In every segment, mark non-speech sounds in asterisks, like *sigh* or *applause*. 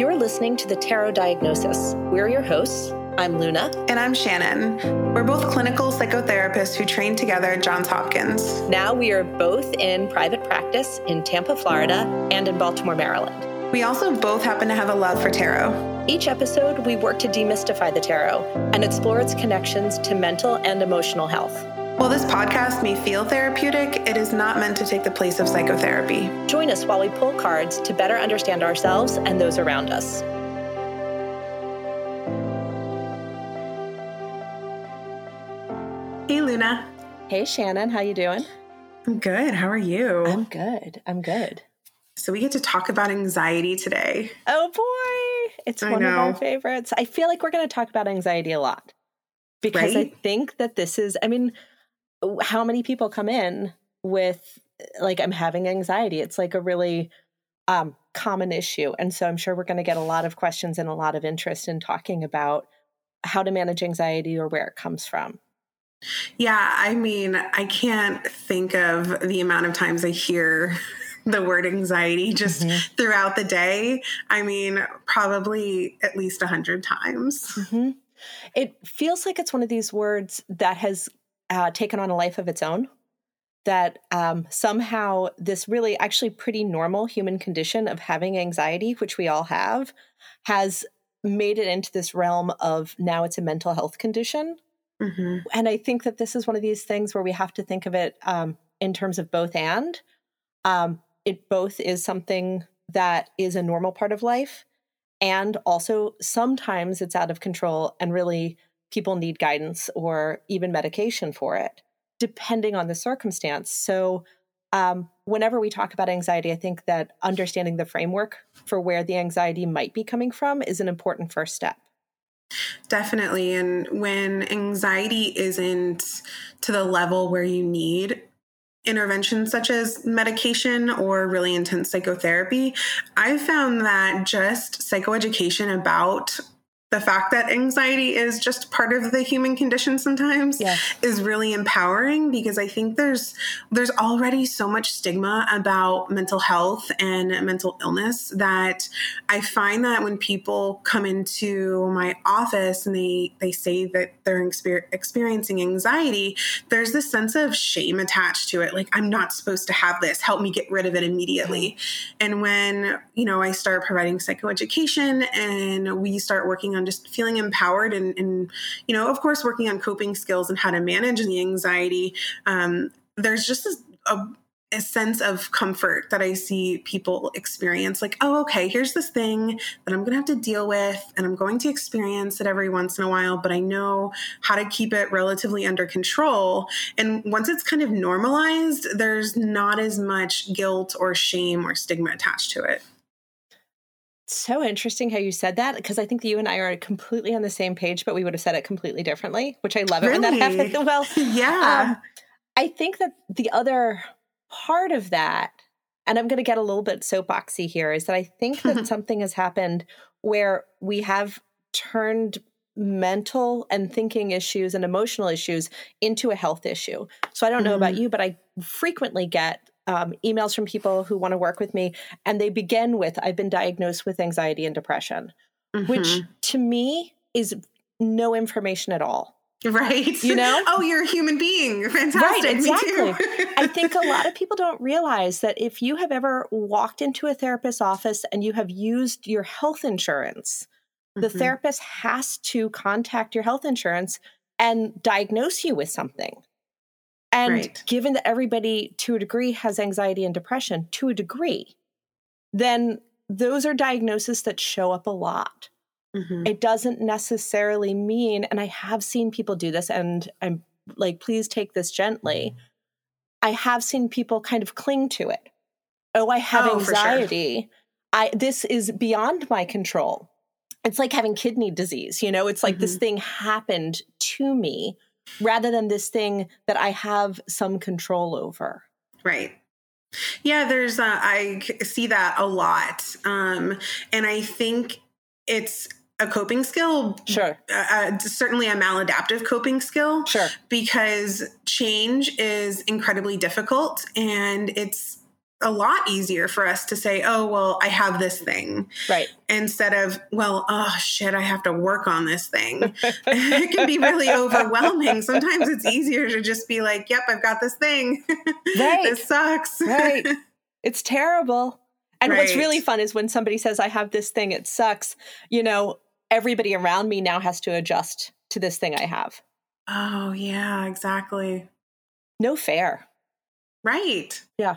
You're listening to the Tarot Diagnosis. We're your hosts. I'm Luna. And I'm Shannon. We're both clinical psychotherapists who trained together at Johns Hopkins. Now we are both in private practice in Tampa, Florida, and in Baltimore, Maryland. We also both happen to have a love for tarot. Each episode, we work to demystify the tarot and explore its connections to mental and emotional health. While this podcast may feel therapeutic, it is not meant to take the place of psychotherapy. Join us while we pull cards to better understand ourselves and those around us. Hey, Luna. Hey, Shannon. How you doing? I'm good. How are you? I'm good. I'm good. So we get to talk about anxiety today. Oh boy, it's I one know. of our favorites. I feel like we're going to talk about anxiety a lot because right? I think that this is, I mean, how many people come in with like I'm having anxiety? It's like a really um, common issue. And so I'm sure we're going to get a lot of questions and a lot of interest in talking about how to manage anxiety or where it comes from. Yeah, I mean, I can't think of the amount of times I hear the word anxiety just mm-hmm. throughout the day. I mean, probably at least a hundred times. Mm-hmm. It feels like it's one of these words that has uh, taken on a life of its own. That um, somehow this really actually pretty normal human condition of having anxiety, which we all have, has made it into this realm of now it's a mental health condition. Mm-hmm. And I think that this is one of these things where we have to think of it um, in terms of both and. Um, it both is something that is a normal part of life and also sometimes it's out of control and really people need guidance or even medication for it depending on the circumstance so um, whenever we talk about anxiety i think that understanding the framework for where the anxiety might be coming from is an important first step Definitely. And when anxiety isn't to the level where you need interventions such as medication or really intense psychotherapy, I found that just psychoeducation about the fact that anxiety is just part of the human condition sometimes is really empowering because I think there's there's already so much stigma about mental health and mental illness that I find that when people come into my office and they they say that they're exper- experiencing anxiety, there's this sense of shame attached to it. Like I'm not supposed to have this, help me get rid of it immediately. And when, you know, I start providing psychoeducation and we start working on on just feeling empowered and, and, you know, of course, working on coping skills and how to manage the anxiety. Um, there's just a, a a sense of comfort that I see people experience. Like, oh, okay, here's this thing that I'm going to have to deal with, and I'm going to experience it every once in a while, but I know how to keep it relatively under control. And once it's kind of normalized, there's not as much guilt or shame or stigma attached to it so interesting how you said that because I think that you and I are completely on the same page, but we would have said it completely differently, which I love it really? when that happens. *laughs* Well, *laughs* yeah. Um, I think that the other part of that, and I'm going to get a little bit soapboxy here, is that I think that *laughs* something has happened where we have turned mental and thinking issues and emotional issues into a health issue. So I don't know mm-hmm. about you, but I frequently get um, emails from people who want to work with me, and they begin with, I've been diagnosed with anxiety and depression, mm-hmm. which to me is no information at all. Right. You know? *laughs* Oh, you're a human being. Fantastic. Right, exactly. I think a lot of people don't *laughs* realize that if you have ever walked into a therapist's office and you have used your health insurance, mm-hmm. the therapist has to contact your health insurance and diagnose you with something. And right. given that everybody to a degree has anxiety and depression to a degree, then those are diagnoses that show up a lot. Mm-hmm. It doesn't necessarily mean, and I have seen people do this, and I'm like, please take this gently. I have seen people kind of cling to it. Oh, I have oh, anxiety. Sure. I this is beyond my control. It's like having kidney disease, you know, it's like mm-hmm. this thing happened to me rather than this thing that I have some control over. Right. Yeah, there's uh, I see that a lot, um, and I think it's a coping skill. Sure. Uh, uh, certainly a maladaptive coping skill. Sure. Because change is incredibly difficult, and it's a lot easier for us to say, oh, well, I have this thing. Right. Instead of, well, oh shit, I have to work on this thing. *laughs* it can be really overwhelming. Sometimes it's easier to just be like, yep, I've got this thing. Right. this sucks. right. It's terrible. And right. what's really fun is when somebody says, I have this thing, it sucks, you know, everybody around me now has to adjust to this thing I have. Oh, yeah, exactly. No fair. Right. Yeah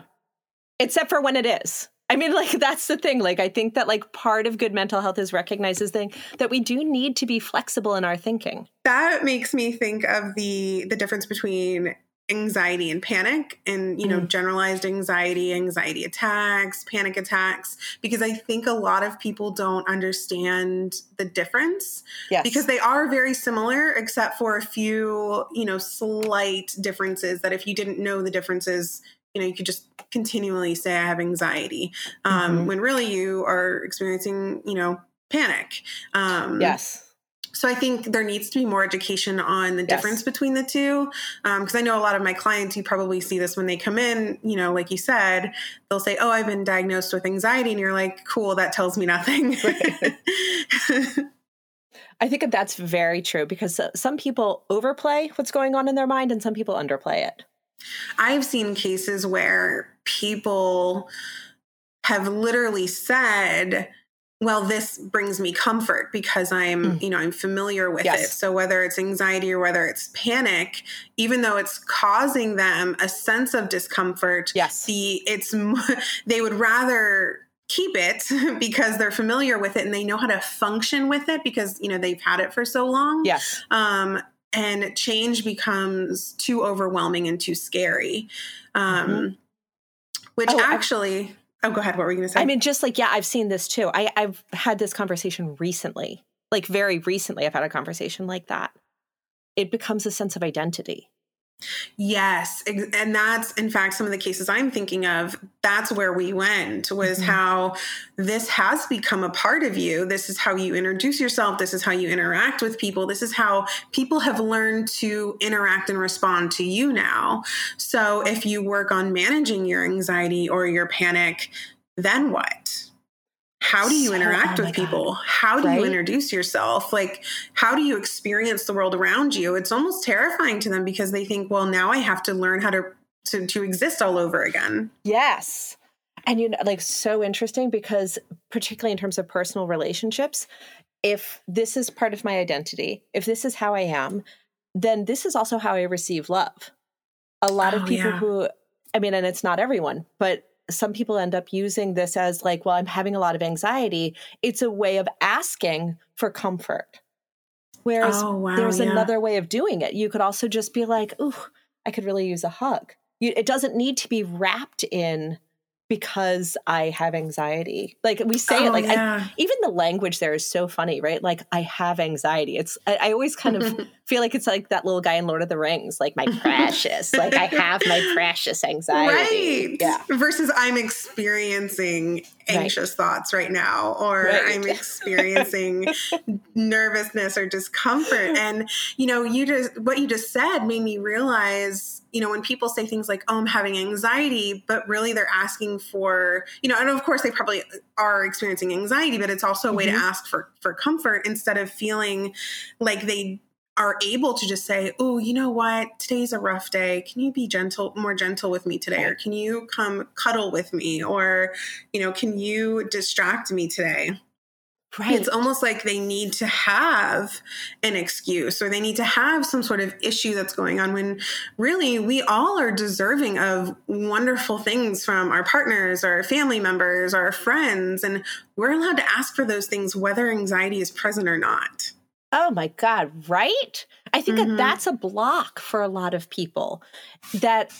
except for when it is. I mean, *laughs* like that's the thing. Like, I think that like part of good mental health is recognizes thing that we do need to be flexible in our thinking. That makes me think of the the difference between anxiety and panic and you know mm. generalized anxiety anxiety attacks panic attacks because i think a lot of people don't understand the difference yes. because they are very similar except for a few you know slight differences that if you didn't know the differences you know you could just continually say i have anxiety um, mm-hmm. when really you are experiencing you know panic um, yes so I think there needs to be more education on the yes. difference between the two. Because um, I know a lot of my clients, you probably see this when they come in, you know, like you said, they'll say, Oh, I've been diagnosed with anxiety. And you're like, Cool, that tells me nothing. *laughs* I think that that's very true because some people overplay what's going on in their mind and some people underplay it. I've seen cases where people have literally said, well this brings me comfort because i'm mm. you know i'm familiar with yes. it so whether it's anxiety or whether it's panic even though it's causing them a sense of discomfort yes the it's *laughs* they would rather keep it *laughs* because they're familiar with it and they know how to function with it because you know they've had it for so long yes um and change becomes too overwhelming and too scary. Um, mm-hmm. Which oh, actually, I, oh, go ahead. What were you going to say? I mean, just like, yeah, I've seen this too. I, I've had this conversation recently, like very recently, I've had a conversation like that. It becomes a sense of identity. Yes. And that's, in fact, some of the cases I'm thinking of. That's where we went, was mm-hmm. how this has become a part of you. This is how you introduce yourself. This is how you interact with people. This is how people have learned to interact and respond to you now. So if you work on managing your anxiety or your panic, then what? How do you so, oh interact oh with people God. how do right? you introduce yourself like how do you experience the world around you it's almost terrifying to them because they think well now i have to learn how to to, to exist all over again yes and you know like so interesting because particularly in terms of personal relationships if this is part of my identity if this is how i am then this is also how i receive love a lot oh, of people yeah. who i mean and it's not everyone but some people end up using this as like, well, I'm having a lot of anxiety. It's a way of asking for comfort. Whereas oh, wow, there's yeah. another way of doing it. You could also just be like, ooh, I could really use a hug. You, it doesn't need to be wrapped in because I have anxiety. Like we say oh, it, like yeah. I, even the language there is so funny, right? Like I have anxiety. It's I, I always kind of *laughs* feel like it's like that little guy in Lord of the Rings, like my precious. like I have my precious anxiety. Right. Yeah. Versus I'm experiencing anxious right. thoughts right now, or right. I'm experiencing *laughs* nervousness or discomfort. And you know, you just what you just said made me realize you know, when people say things like, oh, I'm having anxiety, but really they're asking for, you know, and of course they probably are experiencing anxiety, but it's also a way mm-hmm. to ask for for comfort instead of feeling like they are able to just say, "Oh, you know what? Today's a rough day. Can you be gentle, more gentle with me today, or can you come cuddle with me, or you know, can you distract me today?" Right. It's almost like they need to have an excuse or they need to have some sort of issue that's going on when really we all are deserving of wonderful things from our partners, our family members, our friends. And we're allowed to ask for those things whether anxiety is present or not. Oh my God, right? I think mm-hmm. that that's a block for a lot of people that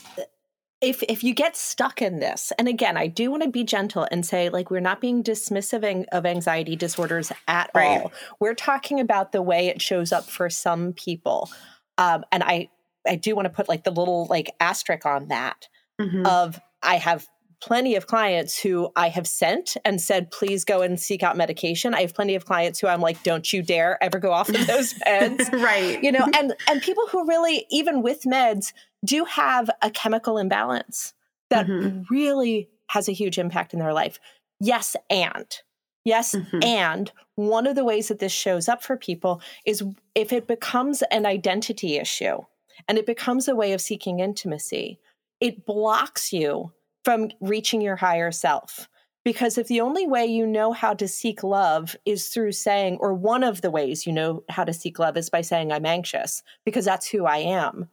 if if you get stuck in this and again i do want to be gentle and say like we're not being dismissive of anxiety disorders at right. all we're talking about the way it shows up for some people um, and i i do want to put like the little like asterisk on that mm-hmm. of i have plenty of clients who I have sent and said, please go and seek out medication. I have plenty of clients who I'm like, don't you dare ever go off of *laughs* those meds. *laughs* right. You know, and and people who really, even with meds, do have a chemical imbalance that mm-hmm. really has a huge impact in their life. Yes, and yes, mm-hmm. and one of the ways that this shows up for people is if it becomes an identity issue and it becomes a way of seeking intimacy, it blocks you from reaching your higher self. Because if the only way you know how to seek love is through saying, or one of the ways you know how to seek love is by saying, I'm anxious, because that's who I am,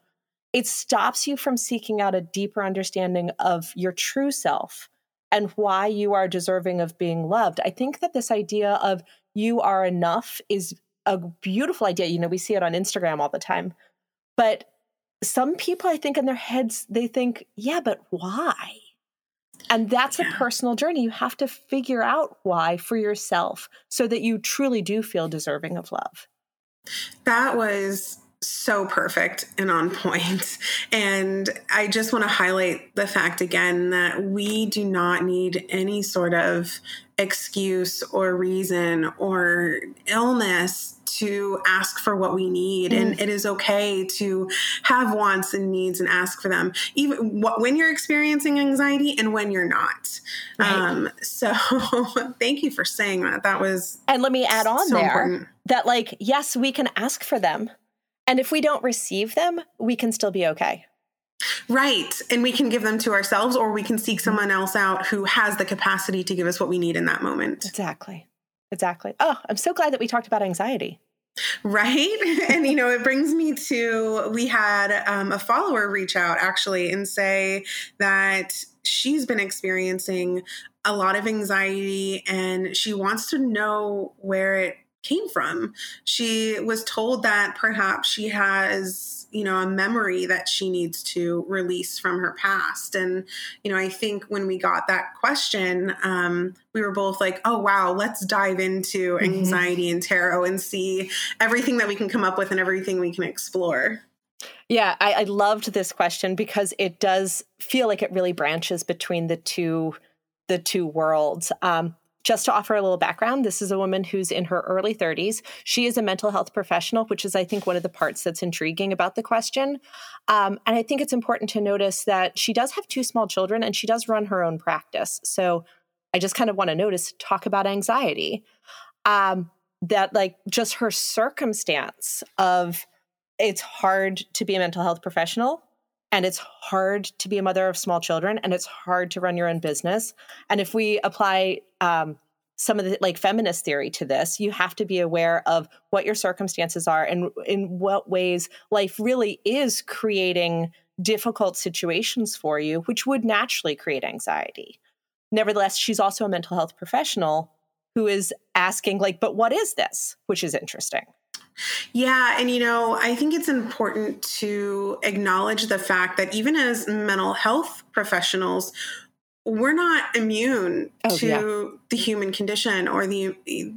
it stops you from seeking out a deeper understanding of your true self and why you are deserving of being loved. I think that this idea of you are enough is a beautiful idea. You know, we see it on Instagram all the time. But some people, I think, in their heads, they think, yeah, but why? And that's a personal journey. You have to figure out why for yourself so that you truly do feel deserving of love. That was so perfect and on point. *laughs* And I just want to highlight the fact again that we do not need any sort of excuse or reason or illness to ask for what we need mm. and it is okay to have wants and needs and ask for them even when you're experiencing anxiety and when you're not right. um, *laughs* so thank you for saying that that was and let me add on so there important. that like yes we can ask for them and if we don't receive them we can still be okay Right. And we can give them to ourselves or we can seek mm-hmm. someone else out who has the capacity to give us what we need in that moment. Exactly. Exactly. Oh, I'm so glad that we talked about anxiety. Right. *laughs* *laughs* and, you know, it brings me to we had um, a follower reach out actually and say that she's been experiencing a lot of anxiety and she wants to know where it came from. She was told that perhaps she has you know a memory that she needs to release from her past and you know i think when we got that question um, we were both like oh wow let's dive into mm-hmm. anxiety mm-hmm. and tarot and see everything that we can come up with and everything we can explore yeah I, I loved this question because it does feel like it really branches between the two the two worlds um, just to offer a little background, this is a woman who's in her early 30s. She is a mental health professional, which is, I think, one of the parts that's intriguing about the question. Um, and I think it's important to notice that she does have two small children and she does run her own practice. So I just kind of want to notice, talk about anxiety. Um, that, like, just her circumstance of it's hard to be a mental health professional and it's hard to be a mother of small children and it's hard to run your own business. And if we apply um, some of the like feminist theory to this you have to be aware of what your circumstances are and in what ways life really is creating difficult situations for you which would naturally create anxiety. Nevertheless she's also a mental health professional who is asking like but what is this? which is interesting yeah. And, you know, I think it's important to acknowledge the fact that even as mental health professionals, we're not immune oh, to yeah. the human condition or the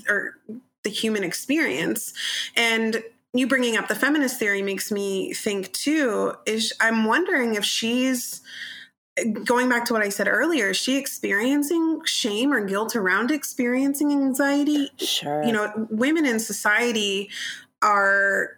or the human experience and you bringing up the feminist theory makes me think too is i'm wondering if she's going back to what i said earlier is she experiencing shame or guilt around experiencing anxiety sure you know women in society are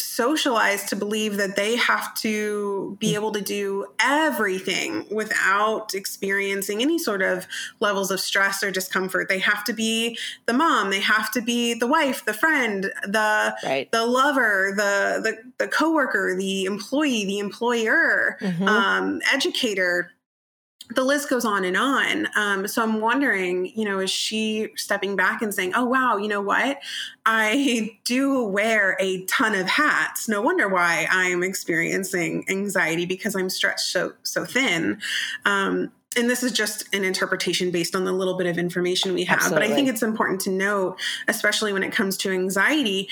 socialized to believe that they have to be able to do everything without experiencing any sort of levels of stress or discomfort. They have to be the mom, they have to be the wife, the friend, the right. the lover, the the the coworker, the employee, the employer, mm-hmm. um, educator the list goes on and on. Um, so I'm wondering, you know, is she stepping back and saying, "Oh wow, you know what? I *laughs* do wear a ton of hats. No wonder why I'm experiencing anxiety because I'm stretched so so thin." Um, and this is just an interpretation based on the little bit of information we have. Absolutely. But I think it's important to note, especially when it comes to anxiety,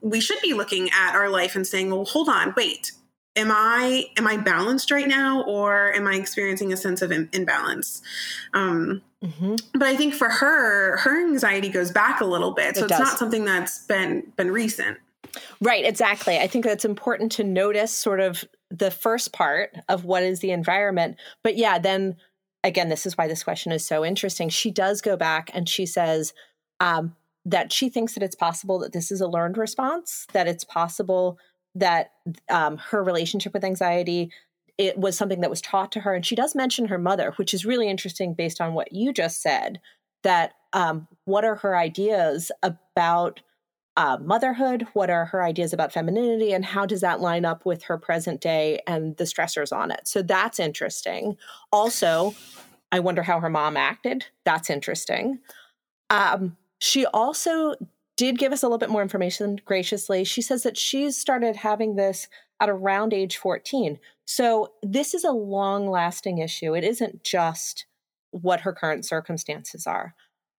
we should be looking at our life and saying, well, hold on, wait, am i am i balanced right now or am i experiencing a sense of imbalance? Um, mm-hmm. but i think for her her anxiety goes back a little bit. So it it's does. not something that's been been recent. Right exactly. I think that's important to notice sort of the first part of what is the environment. But yeah then again this is why this question is so interesting. She does go back and she says um, that she thinks that it's possible that this is a learned response that it's possible that um, her relationship with anxiety it was something that was taught to her. And she does mention her mother, which is really interesting based on what you just said. That um, what are her ideas about uh, motherhood? What are her ideas about femininity? And how does that line up with her present day and the stressors on it? So that's interesting. Also, I wonder how her mom acted. That's interesting. Um, she also did give us a little bit more information graciously. She says that she's started having this at around age 14. So this is a long lasting issue. It isn't just what her current circumstances are.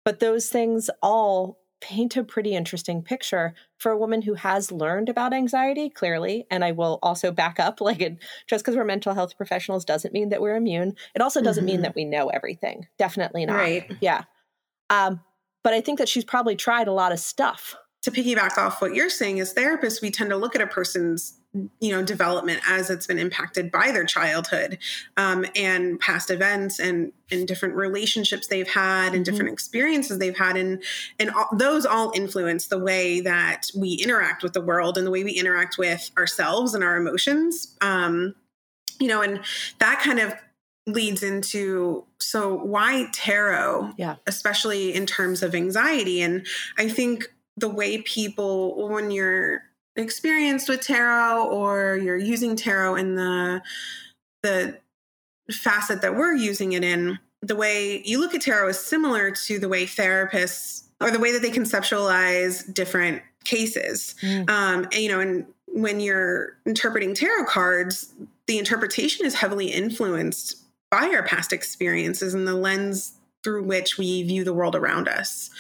But those things all paint a pretty interesting picture for a woman who has learned about anxiety clearly and i will also back up *laughs* like it just because we're mental health professionals doesn't mean that we're immune it also doesn't mm-hmm. mean that we know everything definitely not right yeah um, but i think that she's probably tried a lot of stuff to piggyback off what you're saying as therapists we tend to look at a person's you know development as it's been impacted by their childhood um, and past events and and different relationships they've had and mm-hmm. different experiences they've had and and all, those all influence the way that we interact with the world and the way we interact with ourselves and our emotions um, you know and that kind of leads into so why tarot? Yeah. Especially in terms of anxiety. And i think the way people when you're experienced with tarot or you're using tarot in the the facet that we're using it in the way you look at tarot is similar to the way therapists or the way that they conceptualize different cases. Mm. um and, you know and when you're interpreting tarot cards the interpretation is heavily influenced by our past experiences and the lens through which we view the world around us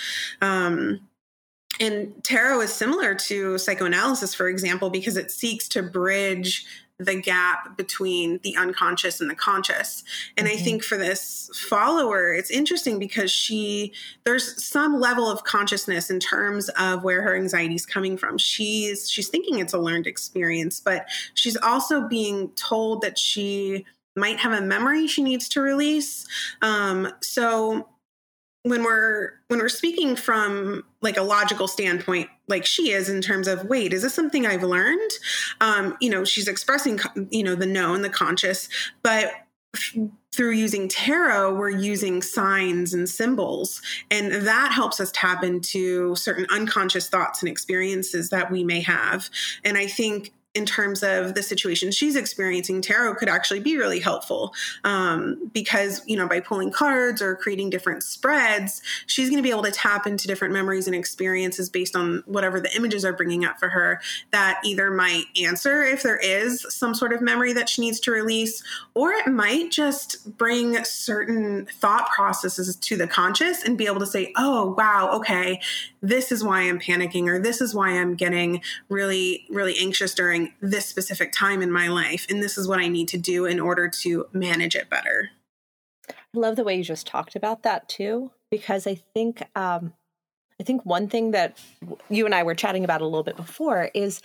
um and tarot is similar to psychoanalysis, for example, because it seeks to bridge the gap between the unconscious and the conscious. And mm-hmm. I think for this follower, it's interesting because she, there's some level of consciousness in terms of where her anxiety is coming from. She's, she's thinking it's a learned experience, but she's also being told that she might have a memory she needs to release. Um, so when we're when we're speaking from like a logical standpoint like she is in terms of wait is this something i've learned um you know she's expressing you know the known the conscious but through using tarot we're using signs and symbols and that helps us tap into certain unconscious thoughts and experiences that we may have and i think in terms of the situation she's experiencing, tarot could actually be really helpful um, because, you know, by pulling cards or creating different spreads, she's going to be able to tap into different memories and experiences based on whatever the images are bringing up for her that either might answer if there is some sort of memory that she needs to release, or it might just bring certain thought processes to the conscious and be able to say, oh, wow, okay, this is why I'm panicking or this is why I'm getting really, really anxious during this specific time in my life. And this is what I need to do in order to manage it better. I love the way you just talked about that too, because I think um, I think one thing that you and I were chatting about a little bit before is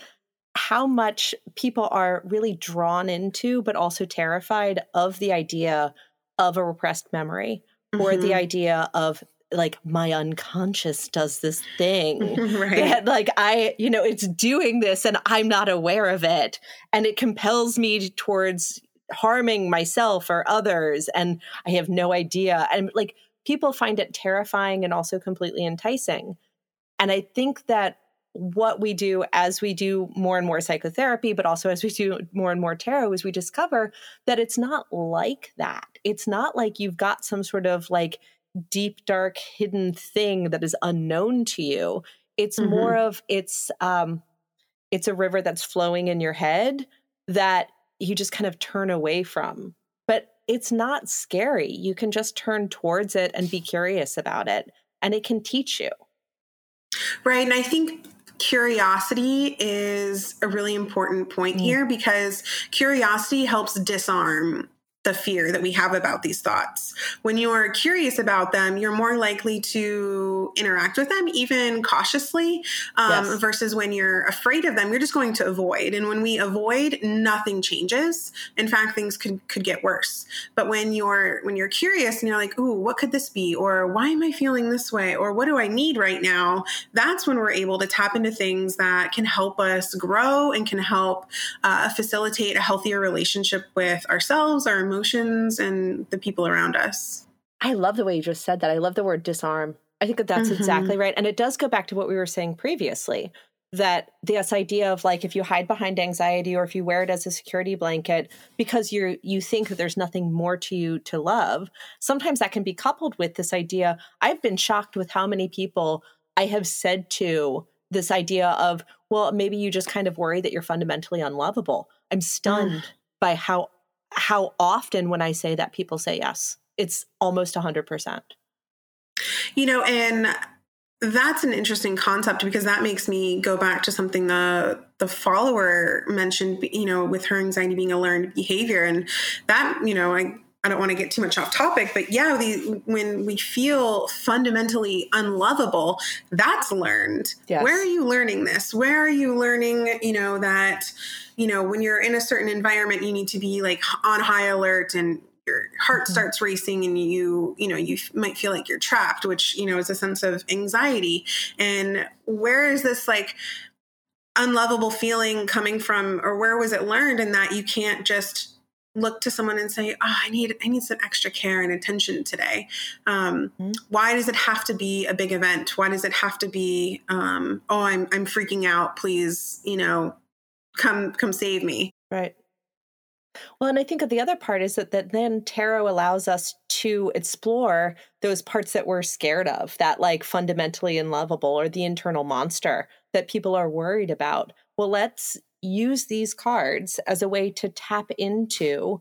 how much people are really drawn into, but also terrified of the idea of a repressed memory mm-hmm. or the mm-hmm. idea of like my unconscious does this thing *laughs* right. that like i you know it's doing this and i'm not aware of it and it compels me towards harming myself or others and i have no idea and like people find it terrifying and also completely enticing and i think that what we do as we do more and more psychotherapy, but also as we do more and more tarot, is we discover that it's not like that. It's not like you've got some sort of like deep dark hidden thing that is unknown to you it's mm-hmm. more of it's um it's a river that's flowing in your head that you just kind of turn away from but it's not scary you can just turn towards it and be curious about it and it can teach you right and i think curiosity is a really important point mm. here because curiosity helps disarm the fear that we have about these thoughts. When you're curious about them, you're more likely to interact with them, even cautiously, um, yes. versus when you're afraid of them, you're just going to avoid. And when we avoid, nothing changes. In fact, things could, could get worse. But when you're when you're curious and you're like, "Ooh, what could this be?" or "Why am I feeling this way?" or "What do I need right now?" That's when we're able to tap into things that can help us grow and can help uh, facilitate a healthier relationship with ourselves, our emotions and the people around us. I love the way you just said that. I love the word disarm. I think that that's mm-hmm. exactly right. And it does go back to what we were saying previously that this idea of like if you hide behind anxiety or if you wear it as a security blanket because you're you think that there's nothing more to you to love sometimes that can be coupled with this idea i've been shocked with how many people i have said to this idea of well maybe you just kind of worry that you're fundamentally unlovable i'm stunned mm. by how how often when I say that people say yes. It's almost 100%. You know, and that's an interesting concept because that makes me go back to something the the follower mentioned you know with her anxiety being a learned behavior and that you know i I don't want to get too much off topic, but yeah, the, when we feel fundamentally unlovable, that's learned. Yes. Where are you learning this? Where are you learning, you know, that, you know, when you're in a certain environment, you need to be like on high alert and your heart mm-hmm. starts racing and you you know you might feel like you're trapped which you know is a sense of anxiety and where is this like unlovable feeling coming from or where was it learned and that you can't just look to someone and say, "Oh, I need I need some extra care and attention today." Um, mm-hmm. Why does it have to be a big event? Why does it have to be, um, "Oh, I'm I'm freaking out. Please, you know, come come save me." Right. Well, and I think the other part is that that then tarot allows us to explore those parts that we're scared of, that like fundamentally unlovable or the internal monster that people are worried about. Well, let's use these cards as a way to tap into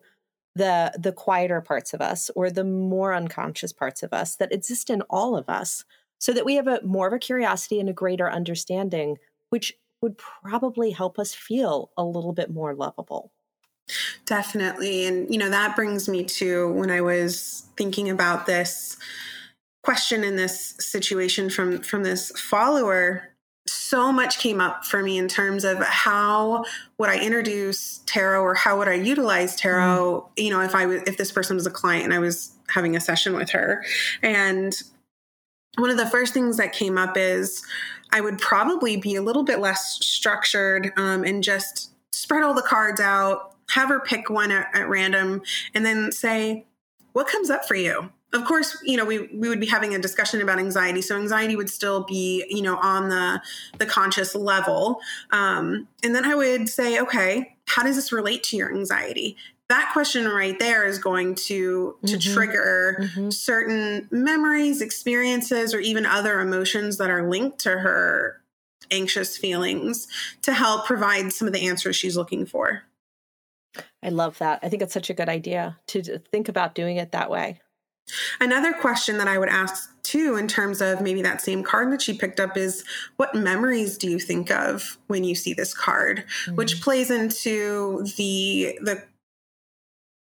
the the quieter parts of us or the more unconscious parts of us that exist in all of us so that we have a more of a curiosity and a greater understanding which would probably help us feel a little bit more lovable. Definitely and you know that brings me to when i was thinking about this question in this situation from from this follower so much came up for me in terms of how would I introduce tarot or how would I utilize tarot, mm. you know, if I was if this person was a client and I was having a session with her. And one of the first things that came up is I would probably be a little bit less structured um, and just spread all the cards out, have her pick one at, at random, and then say, What comes up for you? Of course, you know, we, we would be having a discussion about anxiety. So anxiety would still be, you know, on the, the conscious level. Um, and then I would say, okay, how does this relate to your anxiety? That question right there is going to to mm-hmm. trigger mm-hmm. certain memories, experiences, or even other emotions that are linked to her anxious feelings to help provide some of the answers she's looking for. I love that. I think it's such a good idea to think about doing it that way. Another question that I would ask too, in terms of maybe that same card that she picked up, is what memories do you think of when you see this card? Mm-hmm. Which plays into the the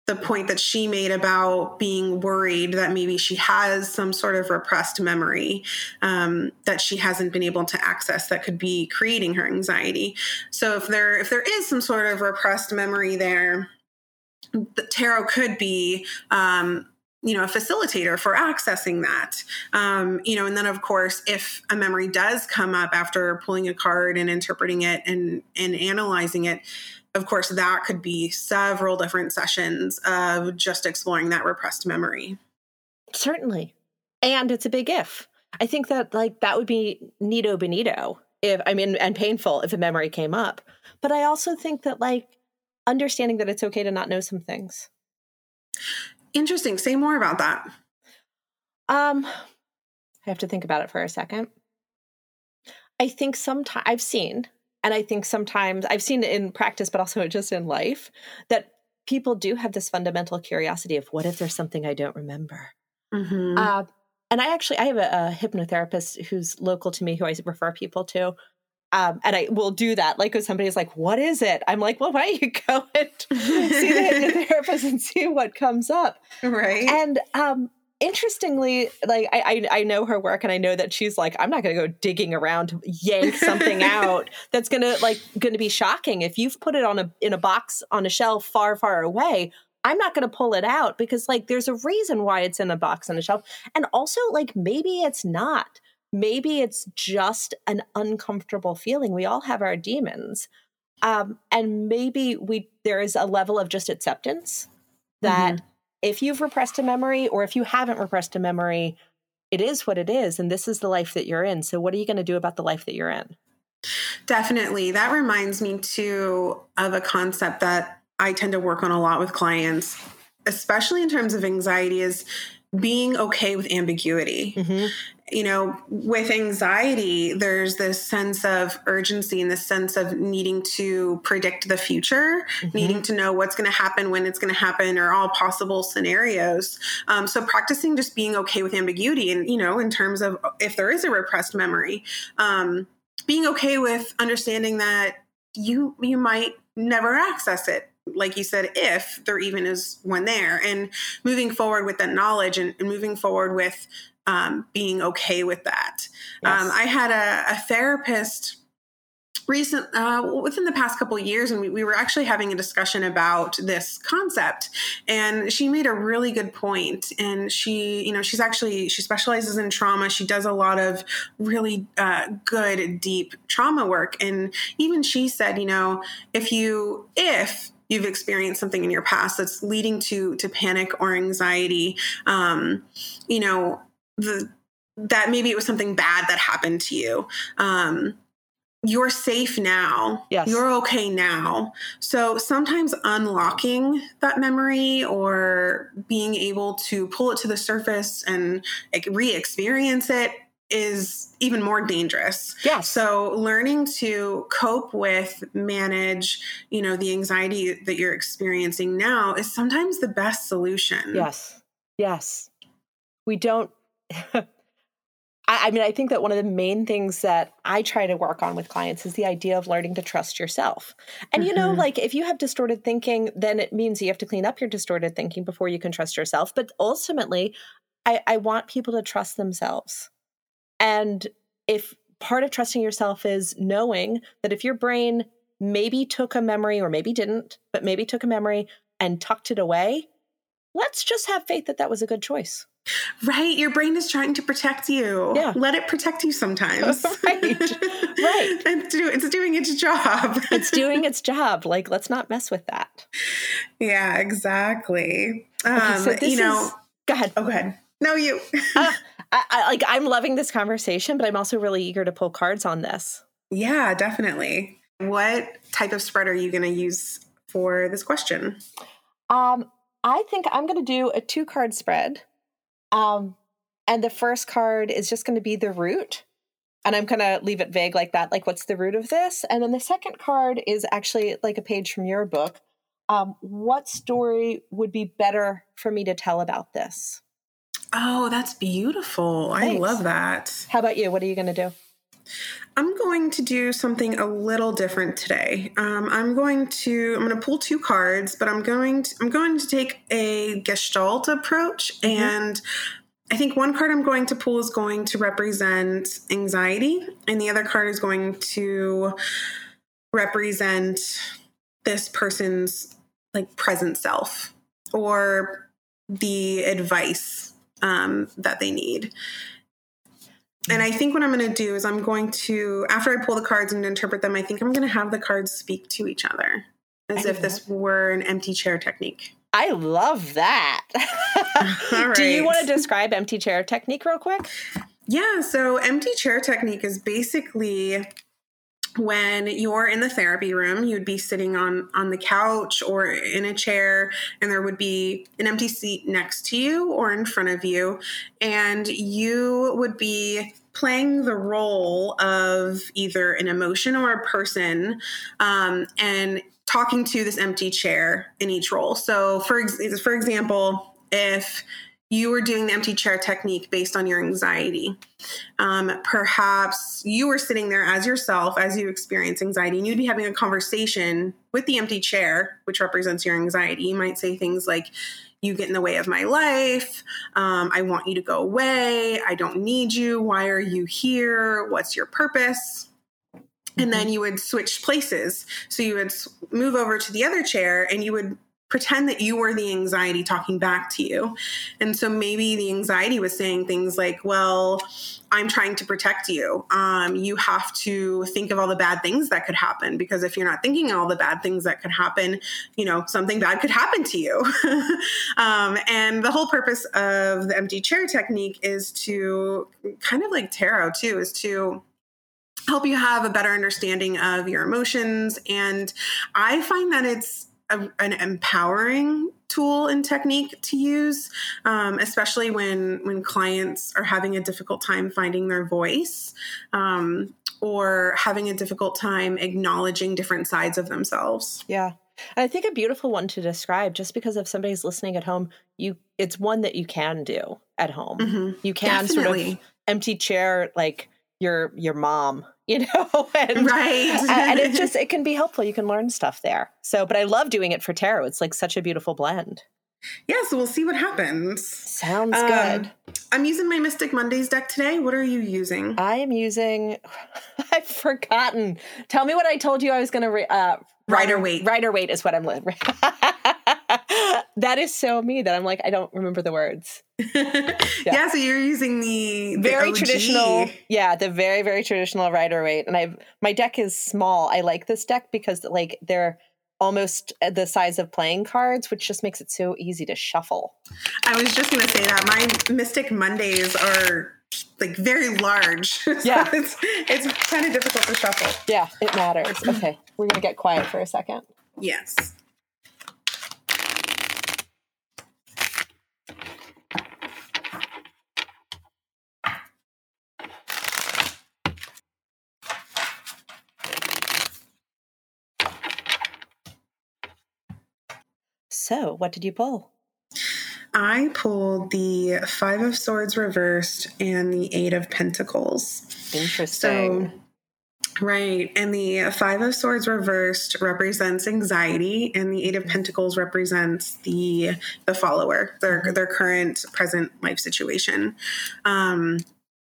the point that she made about being worried that maybe she has some sort of repressed memory um, that she hasn't been able to access that could be creating her anxiety. So if there if there is some sort of repressed memory there, the tarot could be um, you know a facilitator for accessing that. Um, you know and then of course if a memory does come up after pulling a card and interpreting it and and analyzing it of course that could be several different sessions of just exploring that repressed memory. Certainly. And it's a big if. I think that like that would be nito benito if i mean and painful if a memory came up. But i also think that like understanding that it's okay to not know some things Interesting. Say more about that. Um, I have to think about it for a second. I think sometimes I've seen, and I think sometimes I've seen it in practice, but also *laughs* just in life, that people do have this fundamental curiosity of what if there's something I don't remember. Mm-hmm. Uh, and I actually I have a, a hypnotherapist who's local to me who I refer people to. Um, and I will do that. Like when somebody's like, "What is it?" I'm like, "Well, why don't you go and see the *laughs* therapist and see what comes up?" Right. And um, interestingly, like I, I, I know her work, and I know that she's like, I'm not going to go digging around to yank something *laughs* out that's going to like going to be shocking. If you've put it on a in a box on a shelf far, far away, I'm not going to pull it out because like there's a reason why it's in a box on a shelf. And also like maybe it's not. Maybe it's just an uncomfortable feeling. We all have our demons. Um, and maybe we there is a level of just acceptance that mm-hmm if you've repressed a memory or if you haven't repressed a memory, it is what it is. And this is the life that you're in. So, what are you going to do about the life that you're in? Definitely. That reminds me too of a concept that I tend to work on a lot with clients, especially in terms of anxiety, is being okay with ambiguity. Mm-hmm you know, with anxiety, there's this sense of urgency and this sense of needing to predict the future, mm-hmm. needing to know what's going to happen, when it's going to happen, or all possible scenarios. Um, so, practicing just being okay with ambiguity, and you know, in terms of if there is a repressed memory, um, being okay with understanding that you you might never access it like you said, if there even is one there, and moving forward with that knowledge and, and moving forward with um, being okay with that. Yes. Um, I had a, a therapist recent uh, within the past couple of years and we, we, were actually having a discussion about this concept and she made a really good point and she you know she's actually she specializes in trauma she does a lot of really uh, good deep trauma work and even she said you know if you if you've experienced something in your past that's leading to to panic or anxiety um, you know the that maybe it was something bad that happened to you. Um, you're safe now. Yes. You're okay now. So sometimes unlocking that memory or being able to pull it to the surface and like, re experience it is even more dangerous. Yeah. So learning to cope with, manage, you know, the anxiety that you're experiencing now is sometimes the best solution. Yes. Yes. We don't *laughs* I, I mean, I think that one of the main things that I try to work on with clients is the idea of learning to trust yourself. And, mm-hmm. you know, mm-hmm. like if you have distorted thinking, then it means you have to clean up your distorted thinking before you can trust yourself. But ultimately, I, I want people to trust themselves. And if part of trusting yourself is knowing that if your brain maybe took a memory or maybe didn't, but maybe took a memory and tucked it away, let's just have faith that that was a good choice. Right. Your brain is trying to protect you. Yeah. Let it protect you sometimes. *laughs* right. Right. *laughs* it's, do, it's doing its job. *laughs* it's doing its job. Like, let's not mess with that. Yeah, exactly. Okay, so um, you know, is, go ahead. Oh, go ahead. No, you. uh, I, I, like, I'm loving this conversation, but I'm also really eager to pull cards on this. Yeah, definitely. What type of spread are you going to use for this question? Um, I think I'm going to do a two card spread. Um, and the first card is just going to be the root. And I'm going to leave it vague like that. Like, what's the root of this? And then the second card is actually like a page from your book. Um, what story would be better for me to tell about this? Oh, that's beautiful. Thanks. I love that. How about you? What are you going to do? I'm going to do something a little different today. Um, I'm going to I'm going to pull two cards, but I'm going to I'm going to take a Gestalt approach, mm-hmm. and I think one card I'm going to pull is going to represent anxiety, and the other card is going to represent this person's like present self or the advice um, that they need. And I think what I'm going to do is I'm going to, after I pull the cards and interpret them, I think I'm going to have the cards speak to each other as if this were an empty chair technique. I love that. *laughs* right. Do you want to describe empty chair technique real quick? Yeah, so empty chair technique is basically when you're in the therapy room you'd be sitting on on the couch or in a chair and there would be an empty seat next to you or in front of you and you would be playing the role of either an emotion or a person um, and talking to this empty chair in each role. So for for example if you were doing the empty chair technique based on your anxiety. Um, perhaps you were sitting there as yourself as you experience anxiety, and you'd be having a conversation with the empty chair, which represents your anxiety. You might say things like, you get in the way of my life. Um, I want you to go away. I don't need you. Why are you here? What's your purpose? And then mm-hmm. you would switch places. So you would move over to the other chair and you would pretend that you were the anxiety talking back to you. And so maybe the anxiety was saying things like, well, I'm trying to protect you. Um, you have to think of all the bad things that could happen because if you're not thinking all the bad things that could happen, you know, something bad could happen to you. *laughs* um, and the whole purpose of the empty chair technique is to kind of like tarot too, is to help you have a better understanding of your emotions. And I find that it's a, an empowering tool and technique to use, um, especially when when clients are having a difficult time finding their voice um, or having a difficult time acknowledging different sides of themselves. Yeah. And I think a beautiful one to describe, just because if somebody's listening at home, you it's one that you can do at home. Mm-hmm. You can Definitely. sort of empty chair like your your mom *laughs* you know *laughs* and, right. and it just *laughs* it can be helpful. You can learn stuff there. So but i love doing it for tarot. It's like such a beautiful blend. Yeah so we'll see what happens. Sounds um, good. I'm using my mystic mondays deck today. What are you using? I am using i've forgotten. Tell me what i told you i was going to re- uh, rider waite. Rider waite is what i'm that is so me that I'm like, I don't remember the words. *laughs* Yeah, yeah so you're using the, the very OG. traditional, yeah, the very, very traditional rider waite. And I've my deck is small. I like this deck because like they're almost uh, the size of playing cards, which just makes it so easy to shuffle. I was just gonna say that my Mystic Mondays are like very large. *laughs* Yeah. so it's it's kind of difficult to shuffle. Yeah, it matters. Okay. We're gonna get quiet for a second. Yes. So, what did you pull? I pulled the Five of Swords reversed and the Eight of Pentacles. Interesting. So, right. And the Five of Swords reversed represents anxiety, and the Eight of Pentacles represents the the follower, their mm-hmm. their current present life situation. Um,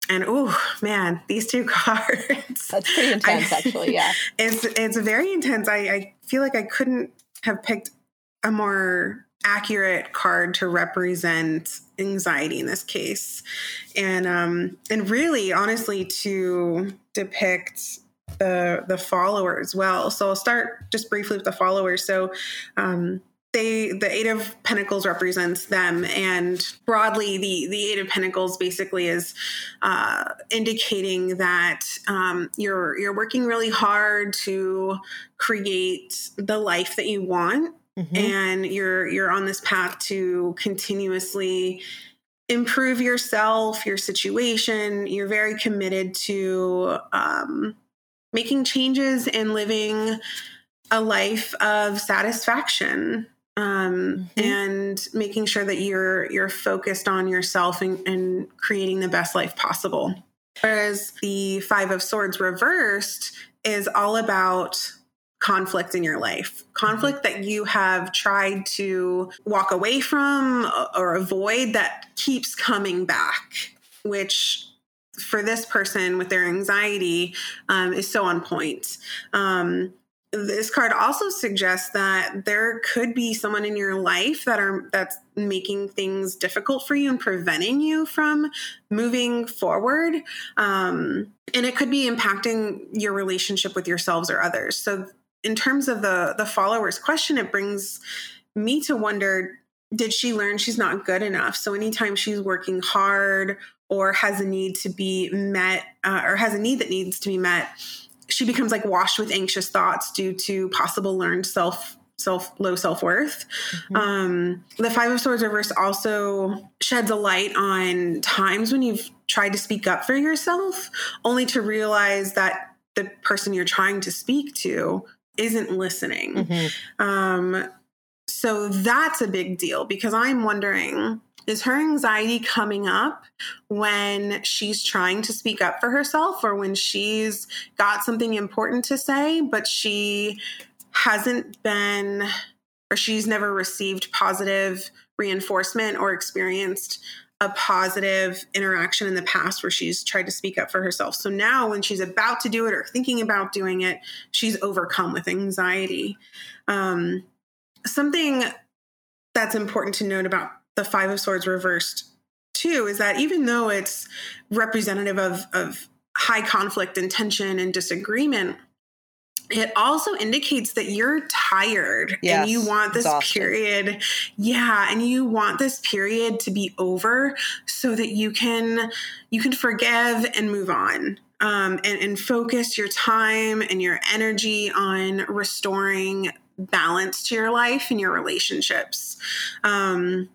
and oh man, these two *laughs* cards. That's pretty intense, I, actually. Yeah, *laughs* it's it's very intense. I, I feel like I couldn't have picked a more accurate card to represent anxiety in this case. And um and really honestly to depict the the follower as well. So i'll start just briefly with the followers. So um they the eight of pentacles represents them. And broadly the the eight of pentacles basically is uh, indicating that um, you're you're working really hard to create the life that you want mm-hmm. and you're you're on this path to continuously improve yourself your situation you're very committed to um, making changes and living a life of satisfaction um, mm-hmm. and making sure that you're you're focused on yourself and, and creating the best life possible whereas the five of swords reversed is all about conflict in your life, conflict that you have tried to walk away from or avoid that keeps coming back, which for this person with their anxiety um, is so on point. Um, this card also suggests that there could be someone in your life that are that's making things difficult for you and preventing you from moving forward um, and it could be impacting your relationship with yourselves or others so in terms of the the followers question it brings me to wonder did she learn she's not good enough so anytime she's working hard or has a need to be met uh, or has a need that needs to be met she becomes like washed with anxious thoughts due to possible learned self self low self-worth mm-hmm. um the five of swords reverse also sheds a light on times when you've tried to speak up for yourself only to realize that the person you're trying to speak to isn't listening. Mm-hmm. Um, so that's a big deal because I'm wondering is her anxiety coming up when she's trying to speak up for herself or when she's got something important to say, but she hasn't been or she's never received positive reinforcement or experienced a positive interaction in the past where she's tried to speak up for herself. So now, when she's about to do it or thinking about doing it, she's overcome with anxiety. Um, something that's important to note about the Five of Swords reversed, too, is that even though it's representative of, of high conflict and tension and disagreement, it also indicates that you're tired yes, and you want this exhausted. period yeah and you want this period to be over so that you can you can forgive and move on um, and, and focus your time and your energy on restoring balance to your life and your relationships um,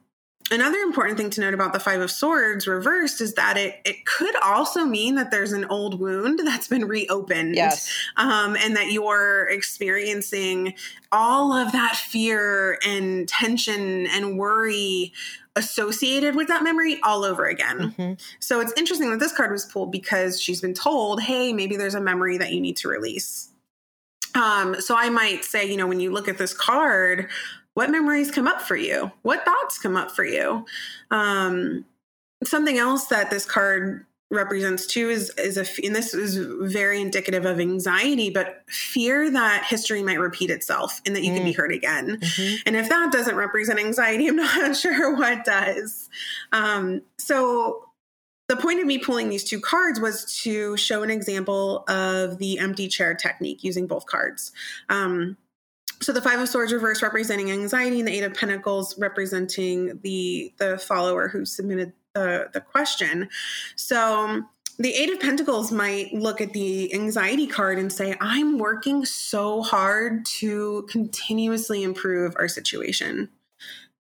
another important thing to note about the five of swords reversed is that it it could also mean that there's an old wound that's been reopened yes. um, and that you're experiencing all of that fear and tension and worry associated with that memory all over again mm-hmm. so it's interesting that this card was pulled because she's been told hey maybe there's a memory that you need to release um, so I might say, you know, when you look at this card, what memories come up for you? What thoughts come up for you? Um, something else that this card represents too is is a and this is very indicative of anxiety but fear that history might repeat itself and that you mm. can be mm. hurt again mm-hmm. and if that doesn't represent anxiety *laughs* i'm not sure what does um, so the point of me pulling these two cards was to show an example of the empty chair technique using both cards um, so the five of swords reverse representing anxiety and the eight of pentacles representing the the follower who submitted the the question. So um, the eight of pentacles might look at the anxiety card and say i'm working so hard to continuously improve our situation.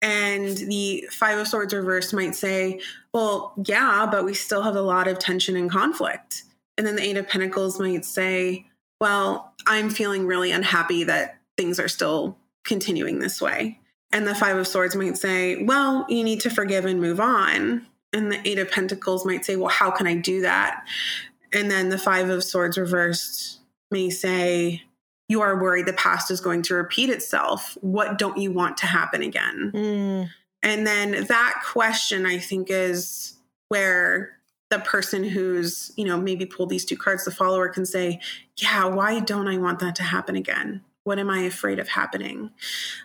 And the five of swords reverse might say well yeah but we still have a lot of tension and conflict. And then the eight of pentacles might say well i'm feeling really unhappy that things are still continuing this way. And the Five of Swords might say, well, you need to forgive and move on. And the Eight of Pentacles might say, well, how can I do that? And then the Five of Swords reversed may say, you are worried the past is going to repeat itself. What don't you want to happen again? Mm. And then that question, I think, is where the person who's, you know, maybe pulled these two cards, the follower can say, yeah, why don't I want that to happen again? What am i afraid of happening?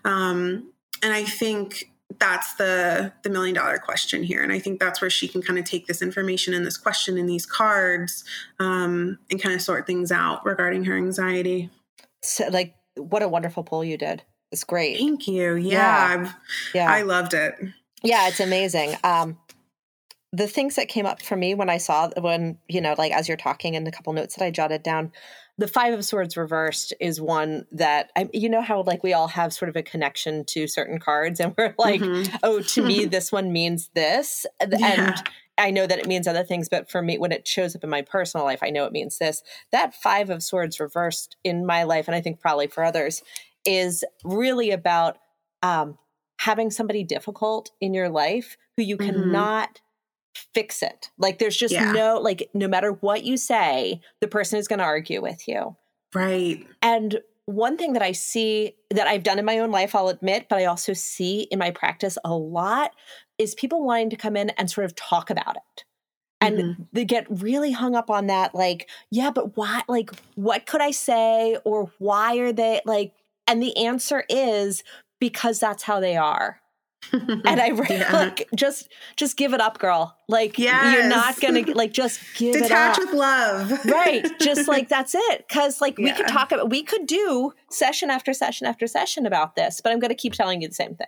Um, and i think that's the the million dollar question here. And i think that's where she can kind of take this information and this question in these cards um, and kind of sort things out regarding her anxiety. So like what a wonderful poll you did. It's great. Thank you. Yeah yeah, yeah. i loved it. Yeah it's amazing. Um the things that came up for me when i saw when you know like as you're talking and a couple notes that i jotted down the five of swords reversed is one that I, you know how like we all have sort of a connection to certain cards and *laughs* we're like mm-hmm. oh to me *laughs* this one means this yeah. and i know that it means other things but for me when it shows up in my personal life i know it means this that five of swords reversed in my life and i think probably for others is really about um, having somebody difficult in your life who you mm-hmm. cannot fix it. Like there's just yeah. no like no matter what you say, the person is going to argue with you. Right. And one thing that I see that I've done in my own life, I'll admit, but I also see in my practice a lot is people wanting to come in and sort of talk about it. And mm-hmm. they get really hung up on that, like, yeah, but why? Like, what could I say? Or why are they like? And the answer is because that's how they are and I *laughs* yeah. like just just give it up, girl. Like yes. you're not gonna *laughs* like just give Detach it up with love, *laughs* right? Just like that's it. Because like yeah. we could talk about, we could do session after session after session about this, but I'm going to keep telling you the same thing,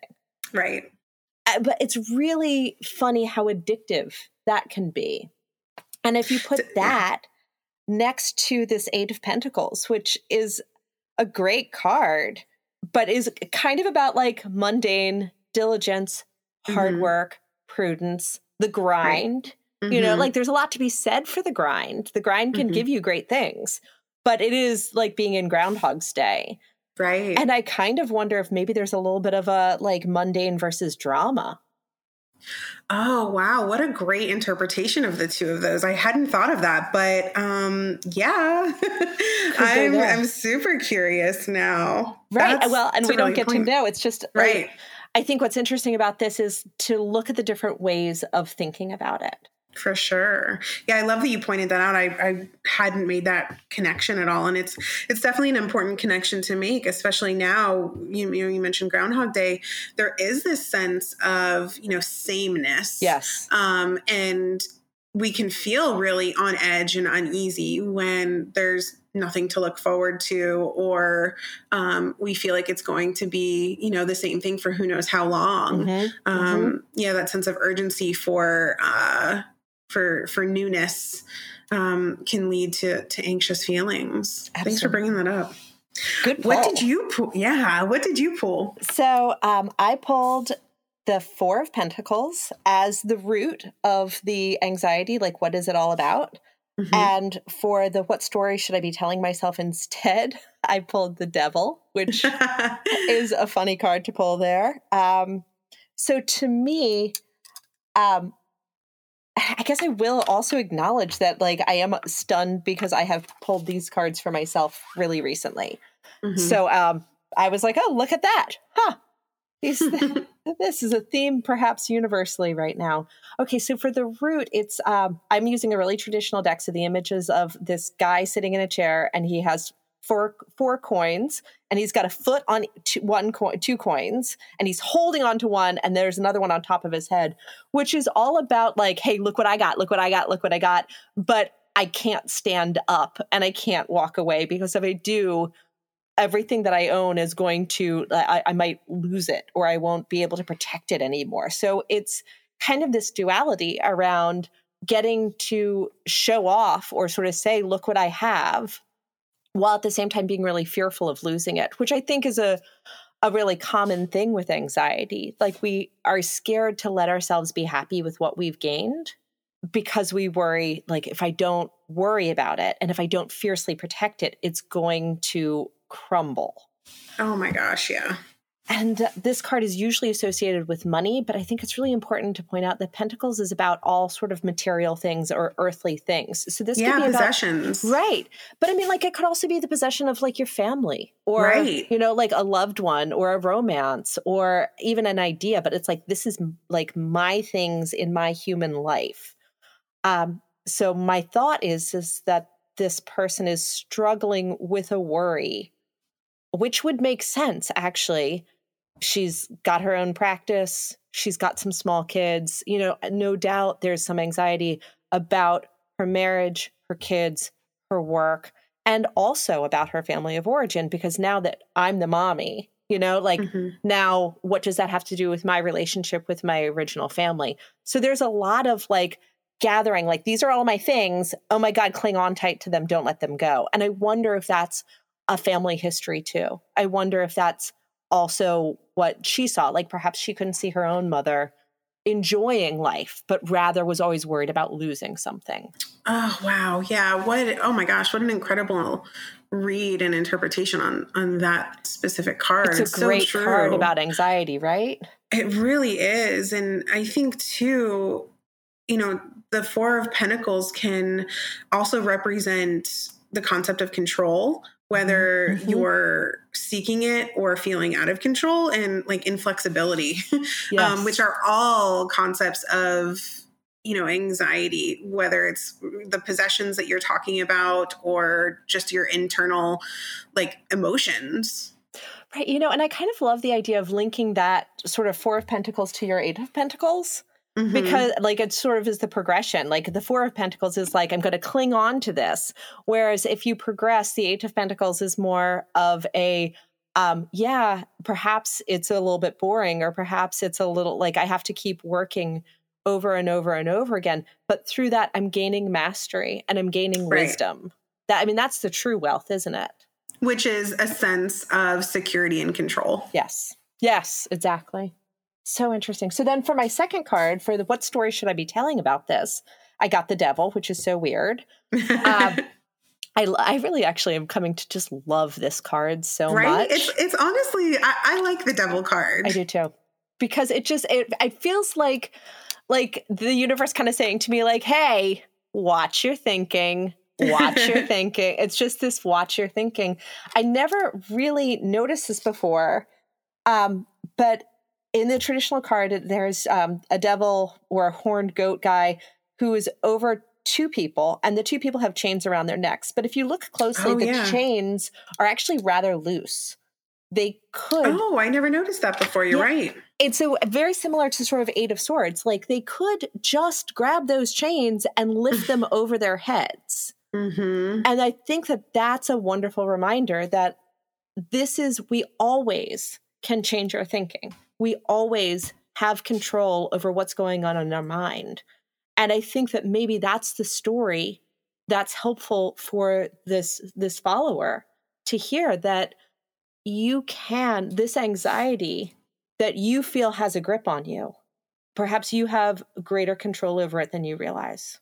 right? Uh, but it's really funny how addictive that can be, and if you put that next to this Eight of Pentacles, which is a great card, but is kind of about like mundane diligence, hard mm-hmm. work, prudence, the grind. Right. You know, mm-hmm. like there's a lot to be said for the grind. The grind can mm-hmm. give you great things, but it is like being in Groundhog's Day. Right. And I kind of wonder if maybe there's a little bit of a like mundane versus drama. Oh wow, what a great interpretation of the two of those. I hadn't thought of that, but um yeah. *laughs* I'm I'm super curious now. Right. That's, well, and we don't get point. to know. It's just right. Like, I think what's interesting about this is to look at the different ways of thinking about it. For sure. Yeah, I love that you pointed that out. I, I hadn't made that connection at all. And it's it's definitely an important connection to make, especially now. You, you know, you mentioned Groundhog Day. There is this sense of, you know, sameness. Yes. Um, and we can feel really on edge and uneasy when there's nothing to look forward to or um, we feel like it's going to be you know the same thing for who knows how long mm-hmm. Um, mm-hmm. yeah that sense of urgency for uh, for for newness um, can lead to to anxious feelings. Absolutely. Thanks for bringing that up. Good. Pull. What did you pull? Yeah, what did you pull? So um, I pulled the Four of Pentacles as the root of the anxiety. Like, what is it all about? Mm-hmm. And for the what story should I be telling myself instead, *laughs* I pulled the Devil, which *laughs* is a funny card to pull there. Um, so to me, um, I guess I will also acknowledge that like I am stunned because I have pulled these cards for myself really recently. Mm-hmm. So um I was like, "Oh, look at that." Huh. These, *laughs* this is a theme perhaps universally right now. Okay, so for the root, it's um I'm using a really traditional deck so the images of this guy sitting in a chair and he has four four coins and he's got a foot on two, one coin two coins and he's holding on to one and there's another one on top of his head which is all about like hey look what i got look what i got look what i got but i can't stand up and i can't walk away because if i do everything that i own is going to I, I might lose it or i won't be able to protect it anymore so it's kind of this duality around getting to show off or sort of say look what i have while at the same time being really fearful of losing it, which I think is a a really common thing with anxiety. Like we are scared to let ourselves be happy with what we've gained because we worry like if I don't worry about it and if I don't fiercely protect it, it's going to crumble. Oh my gosh, yeah. And this card is usually associated with money, but I think it's really important to point out that Pentacles is about all sort of material things or earthly things. So this yeah, could be possessions, about, right? But I mean, like it could also be the possession of like your family, or right. you know, like a loved one, or a romance, or even an idea. But it's like this is like my things in my human life. Um, so my thought is is that this person is struggling with a worry, which would make sense actually She's got her own practice. She's got some small kids. You know, no doubt there's some anxiety about her marriage, her kids, her work, and also about her family of origin because now that I'm the mommy, you know, like mm-hmm. now what does that have to do with my relationship with my original family? So there's a lot of like gathering, like these are all my things. Oh my God, cling on tight to them. Don't let them go. And I wonder if that's a family history too. I wonder if that's also what she saw. Like perhaps she couldn't see her own mother enjoying life, but rather was always worried about losing something. Oh wow. Yeah. What oh my gosh, what an incredible read and interpretation on on that specific card. It's a it's great so card about anxiety, right? It really is. And I think too, you know, the four of pentacles can also represent the concept of control whether mm-hmm. you're seeking it or feeling out of control and like inflexibility *laughs* um, yes. um, which are all concepts of you know anxiety whether it's the possessions that you're talking about or just your internal like emotions right you know and i kind of love the idea of linking that sort of four of pentacles to your eight of pentacles Mm-hmm. Because, like, it sort of is the progression. Like, the Four of Pentacles is like, I'm going to cling on to this. Whereas if you progress, the Eight of Pentacles is more of a, um, yeah, perhaps it's a little bit boring, or perhaps it's a little like I have to keep working over and over and over again. But through that, I'm gaining mastery and I'm gaining right. wisdom. That, I mean, that's the true wealth, isn't it? Which is a sense of security and control. Yes. Yes, exactly. So interesting. So then for my second card, for the what story should I be telling about this? I got the devil, which is so weird. um, *laughs* I, I really actually am coming to just love this card so right? much. It's it's honestly I, I like the devil card. I do too. because it just it, it feels like like the universe kind of saying to me like hey watch your thinking watch your *laughs* thinking it's just this watch your thinking i never really noticed this before um but in the traditional card there's um, a devil or a horned goat guy who is over two people and the two people have chains around their necks but if you look closely Oh, the yeah. chains are actually rather loose they could Oh, I never noticed that before. You're Yeah. right. it's a, very similar to sort of eight of swords like they could just grab those chains and lift them *sighs* over their heads Mm-hmm. and i think that that's a wonderful reminder that this is we always can change our thinking we always have control over what's going on in our mind. And i think that maybe that's the story that's helpful for this this follower to hear that you can this anxiety that you feel has a grip on you perhaps you have greater control over it than you realize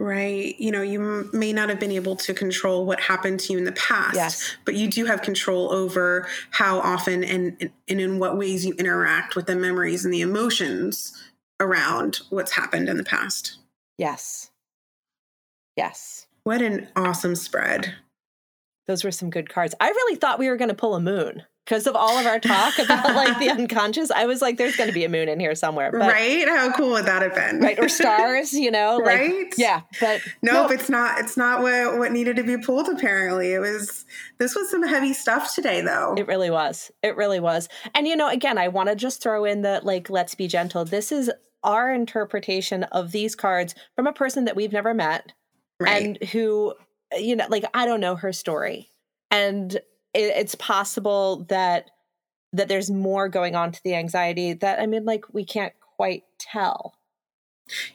Right. You know, you m- may not have been able to control what happened to you in the past, Yes. but you do have control over how often and, and in what ways you interact with the memories and the emotions around what's happened in the past. yes yes What an awesome spread. Those were some good cards i really thought we were going to pull a moon because of all of our talk about like the *laughs* unconscious i was like there's going to be a moon in here somewhere but, right? How cool would that have been? right or stars you know like Right? yeah but Nope, it's not it's not what what needed to be pulled apparently. It was this was some heavy stuff today though. It really was. It really was. And you know, again, I want to just throw in the like, let's be gentle. This is our interpretation of these cards from a person that we've never met right. and who, you know, like I don't know her story. And it, it's possible that that there's more going on to the anxiety that I mean, like we can't quite tell.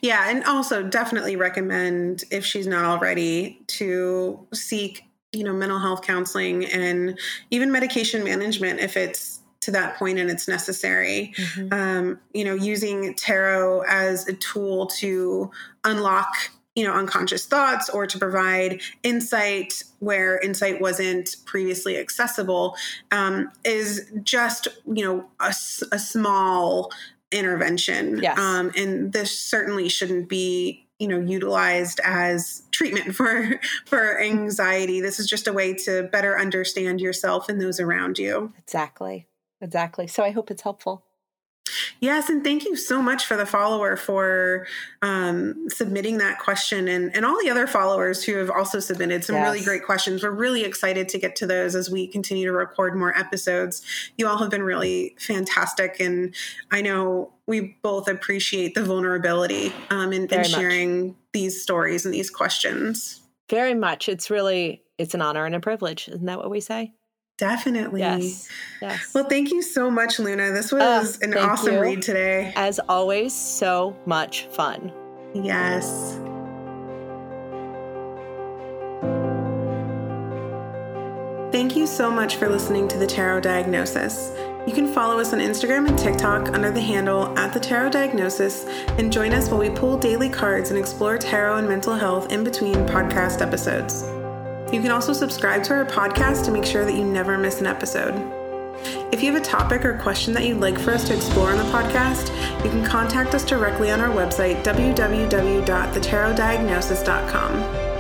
Yeah, and also definitely recommend if she's not already to seek, you know, mental health counseling and even medication management if it's to that point and it's necessary. Um, you know, using tarot as a tool to unlock, you know, unconscious thoughts or to provide insight where insight wasn't previously accessible um, is just, you know, a small intervention. Yes. Um, and this certainly shouldn't be you know utilized as treatment *laughs* for for anxiety this is just a way to better understand yourself and those around you Exactly. Exactly. So I hope it's helpful. Yes and thank you so much for the follower for um, submitting that question and and all the other followers who have also submitted some really great questions we're really excited to get to those as we continue to record more episodes you all have been really fantastic and i know we both appreciate the vulnerability um, in, in Very much. sharing these stories and these questions Very much. It's really it's an honor and a privilege. Isn't that what we say? Definitely Yes. Yes. well thank you so much luna this was Oh, an awesome you. read today As always, so much fun. yes Thank you so much for listening to the Tarot Diagnosis. You can follow us on Instagram and TikTok under the handle at the Tarot Diagnosis and join us while we pull daily cards and explore tarot and mental health in between podcast episodes. You can also subscribe to our podcast to make sure that you never miss an episode. If you have a topic or question that you'd like for us to explore on the podcast, you can contact us directly on our website, www.thetarotdiagnosis.com.